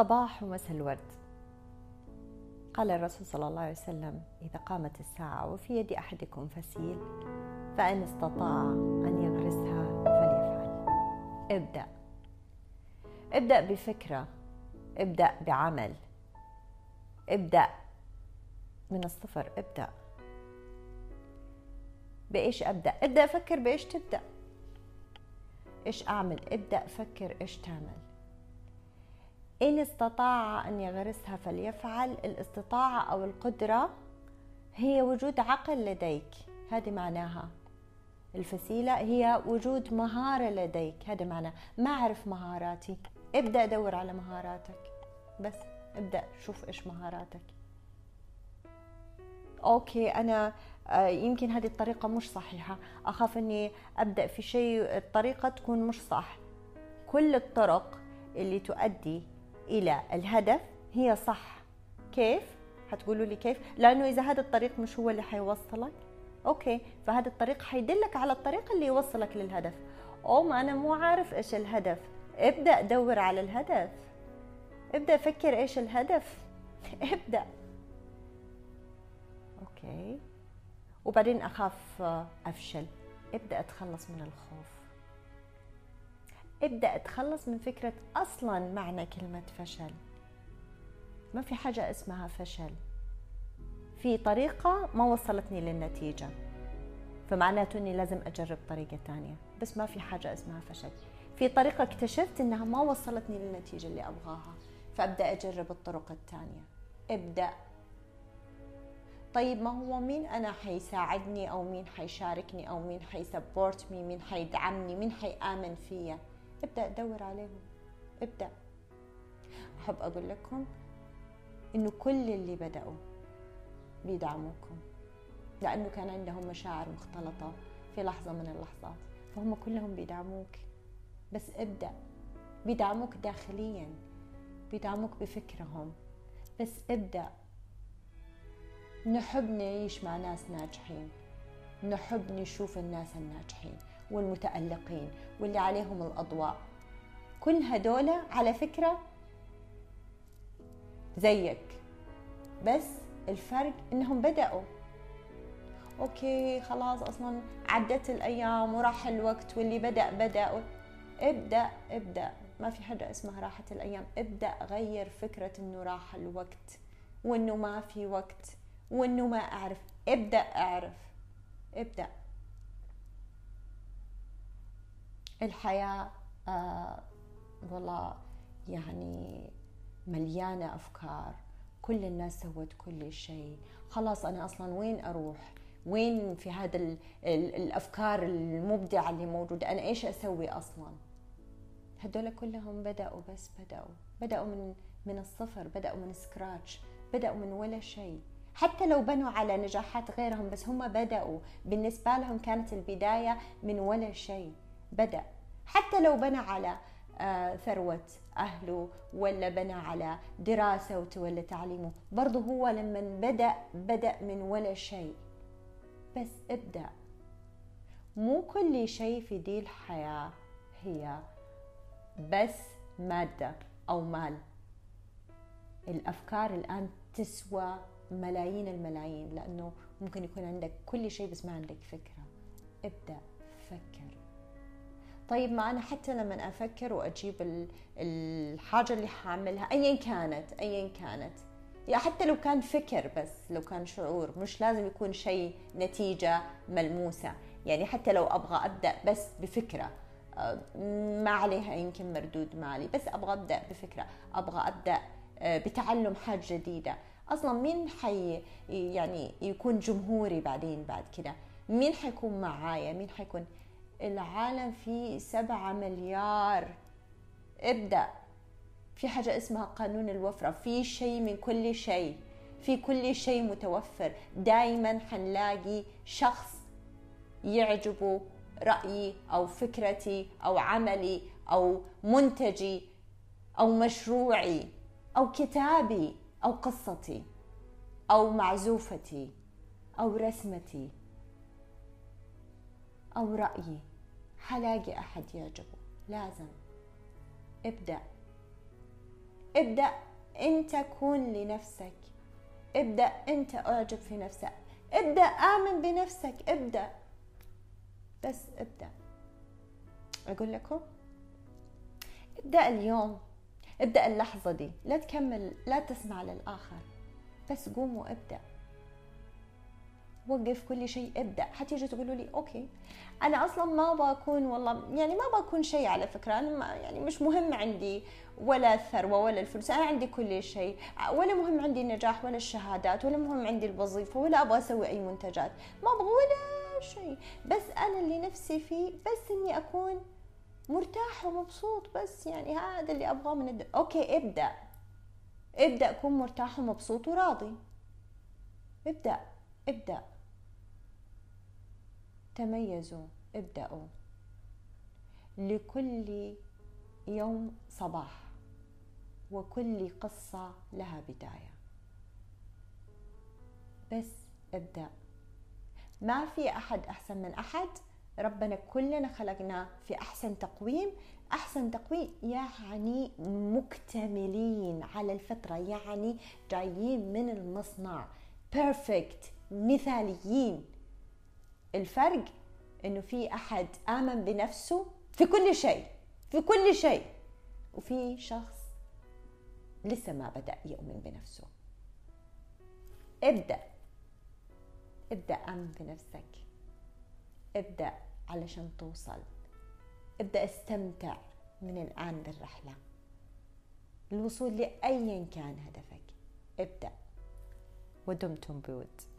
صباح ومساء الورد. قال الرسول صلى الله عليه وسلم إذا قامت الساعة وفي يد أحدكم فسيل فإن استطاع أن يغرسها فليفعل. ابدأ. ابدأ بفكرة. ابدأ بعمل. ابدأ من الصفر. ابدأ. بإيش أبدأ؟ ابدأ فكر بإيش تبدأ. إيش أعمل؟ ابدأ فكر إيش تعمل. إن استطاع أن يغرسها فليفعل الاستطاعة أو القدرة هي وجود عقل لديك هذه معناها. الفسيلة هي وجود مهارة لديك هذا معناه ما أعرف مهاراتي؟ ابدأ دور على مهاراتك. بس ابدأ شوف إيش مهاراتك. أوكي أنا آه، يمكن هذه الطريقة مش صحيحة. أخاف أني أبدأ في شيء الطريقة تكون مش صح. كل الطرق اللي تؤدي إلى الهدف هي صح. كيف؟ حتقولوا لي كيف؟ لأنه إذا هذا الطريق مش هو اللي حيوصلك؟ أوكي فهذا الطريق حيدلك على الطريق اللي يوصلك للهدف. أو ما أنا مو عارف إيش الهدف. ابدأ دور على الهدف. ابدأ فكر إيش الهدف. ابدأ. أوكي. وبعدين أخاف أفشل. ابدأ أتخلص من الخوف. ابدأ اتخلص من فكرة أصلا معنى كلمة فشل. ما في حاجة اسمها فشل. في طريقة ما وصلتني للنتيجة. فمعناته إني لازم أجرب طريقة ثانية بس ما في حاجة اسمها فشل. في طريقة اكتشفت إنها ما وصلتني للنتيجة اللي أبغاها. فأبدأ أجرب الطرق الثانية ابدأ. طيب ما هو مين أنا حيساعدني أو مين حيشاركني أو مين حيسبورت مي مين حيدعمني مين حيآمن فيا؟ ابدأ دور عليهم. ابدأ. أحب أقول لكم إنه كل اللي بدأوا بيدعموكم لأنه كان عندهم مشاعر مختلطة في لحظة من اللحظات فهم كلهم بيدعموك. بس ابدأ. بيدعموك داخليا بيدعموك بفكرهم. بس ابدأ. نحب نعيش مع ناس ناجحين. نحب نشوف الناس الناجحين. والمتألقين واللي عليهم الأضواء. كل هدول على فكرة زيك بس الفرق إنهم بدأوا. أوكي خلاص أصلا عدت الأيام وراح الوقت واللي بدأ بدأ. ابدأ ابدأ. ما في حاجة اسمها راحت الأيام. ابدأ غير فكرة إنه راح الوقت وإنه ما في وقت وإنه ما أعرف. ابدأ أعرف. ابدأ. الحياة آه والله يعني مليانة أفكار. كل الناس سوت كل شيء. خلاص أنا أصلا وين أروح؟ وين في هذا ال ال الأفكار المبدعة اللي موجودة؟ أنا إيش أسوي أصلا؟ هدول كلهم بدأوا بس بدأوا. بدأوا من من الصفر بدأوا من سكراتش بدأوا من ولا شيء. حتى لو بنوا على نجاحات غيرهم بس هم بدأوا. بالنسبة لهم كانت البداية من ولا شيء. بدأ. حتى لو بنى على آه، ثروة أهله ولا بنى على دراسة وتولى تعليمه برضه هو لما بدأ بدأ من ولا شيء. بس ابدأ. مو كل شيء في دي الحياة هي بس مادة أو مال. الأفكار الآن تسوى ملايين الملايين لأنه ممكن يكون عندك كل شيء بس ما عندك فكرة. ابدأ فكر. طيب ما أنا حتى لما أفكر وأجيب الحاجة اللي حاعملها ايا كانت ايا كانت. يا حتى لو كان فكر بس لو كان شعور مش لازم يكون شيء نتيجة ملموسة. يعني حتى لو أبغى أبدأ بس بفكرة آه، ما عليها يمكن مردود مالي بس أبغى أبدأ بفكرة. أبغى أبدأ آه، بتعلم حاجة جديدة. أصلا مين حي يعني يكون جمهوري بعدين بعد كده؟ مين حيكون معايا؟ مين حيكون العالم فيه سبعة مليار. ابدأ. في حاجة اسمها قانون الوفرة. في شيء من كل شيء. في كل شيء متوفر. دائما حنلاقي شخص يعجبه رأيي أو فكرتي أو عملي أو منتجي أو مشروعي أو كتابي أو قصتي أو معزوفتي أو رسمتي أو رأيي. حلاقي أحد يعجبه. لازم. ابدأ. ابدأ أنت كون لنفسك. ابدأ أنت أعجب في نفسك. ابدأ آمن بنفسك. ابدأ. بس ابدأ. أقول لكم؟ ابدأ اليوم. ابدأ اللحظة دي. لا تكمل لا تسمع للآخر. بس قوم وابدأ. وقف كل شيء ابدأ. حتيجي تقولوا لي أوكي. أنا أصلا ما بكون والله يعني ما بكون شيء على فكرة. أنا ما يعني مش مهم عندي ولا الثروة ولا الفلوس. أنا عندي كل شيء. ولا مهم عندي النجاح ولا الشهادات ولا مهم عندي الوظيفة ولا أبغى أسوي أي منتجات. ما أبغى ولا شيء. بس أنا اللي نفسي فيه بس إني أكون مرتاح ومبسوط بس. يعني هذا اللي أبغاه من الد... أوكي ابدأ. ابدأ كن مرتاح ومبسوط وراضي. ابدأ. ابدأ. تميزوا ابدأوا. لكل يوم صباح وكل قصة لها بداية. بس ابدأ. ما في أحد أحسن من أحد. ربنا كلنا خلقنا في أحسن تقويم. أحسن تقويم يعني مكتملين على الفطرة يعني جايين من المصنع. بيرفكت مثاليين. الفرق إنه في أحد آمن بنفسه في كل شيء في كل شيء وفي شخص لسه ما بدأ يؤمن بنفسه. ابدأ ابدأ آمن بنفسك. ابدأ علشان توصل. ابدأ استمتع من الآن بالرحلة. الوصول لأيا كان هدفك. ابدأ. ودمتم بود.